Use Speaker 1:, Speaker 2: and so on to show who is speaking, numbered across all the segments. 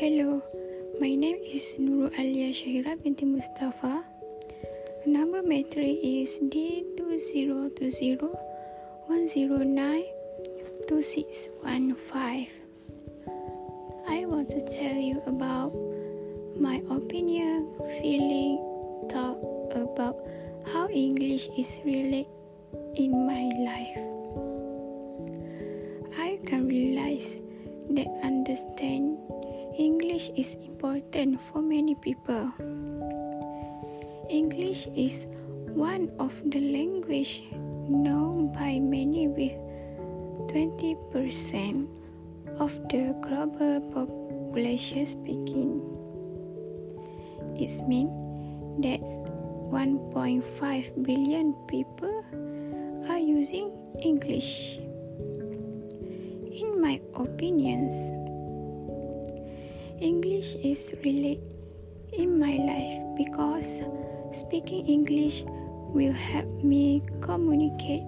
Speaker 1: Hello, my name is Nurul Alia Shahira binti Mustafa. Number matric is D2020-109-2615. I want to tell you about my opinion, feeling, thought about how English is really in my life. I can realize that understand English is important for many people. English is one of the language known by many with 20% of the global population speaking. It means that 1.5 billion people are using English. In my opinions, English is really in my life because speaking English will help me communicate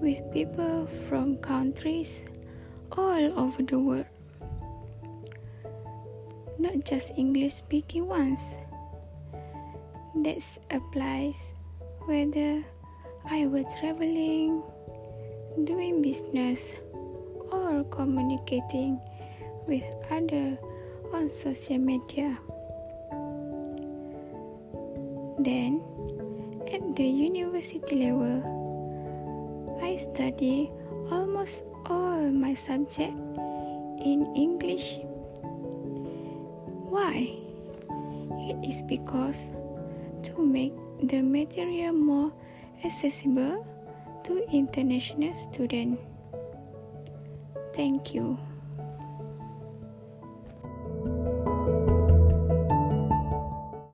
Speaker 1: with people from countries all over the world. Not just English speaking ones. That applies whether I were traveling, doing business, or communicating with other on social media. Then, at the university level, I study almost all my subjects in English. Why? It is because to make the material more accessible to international students. Thank you.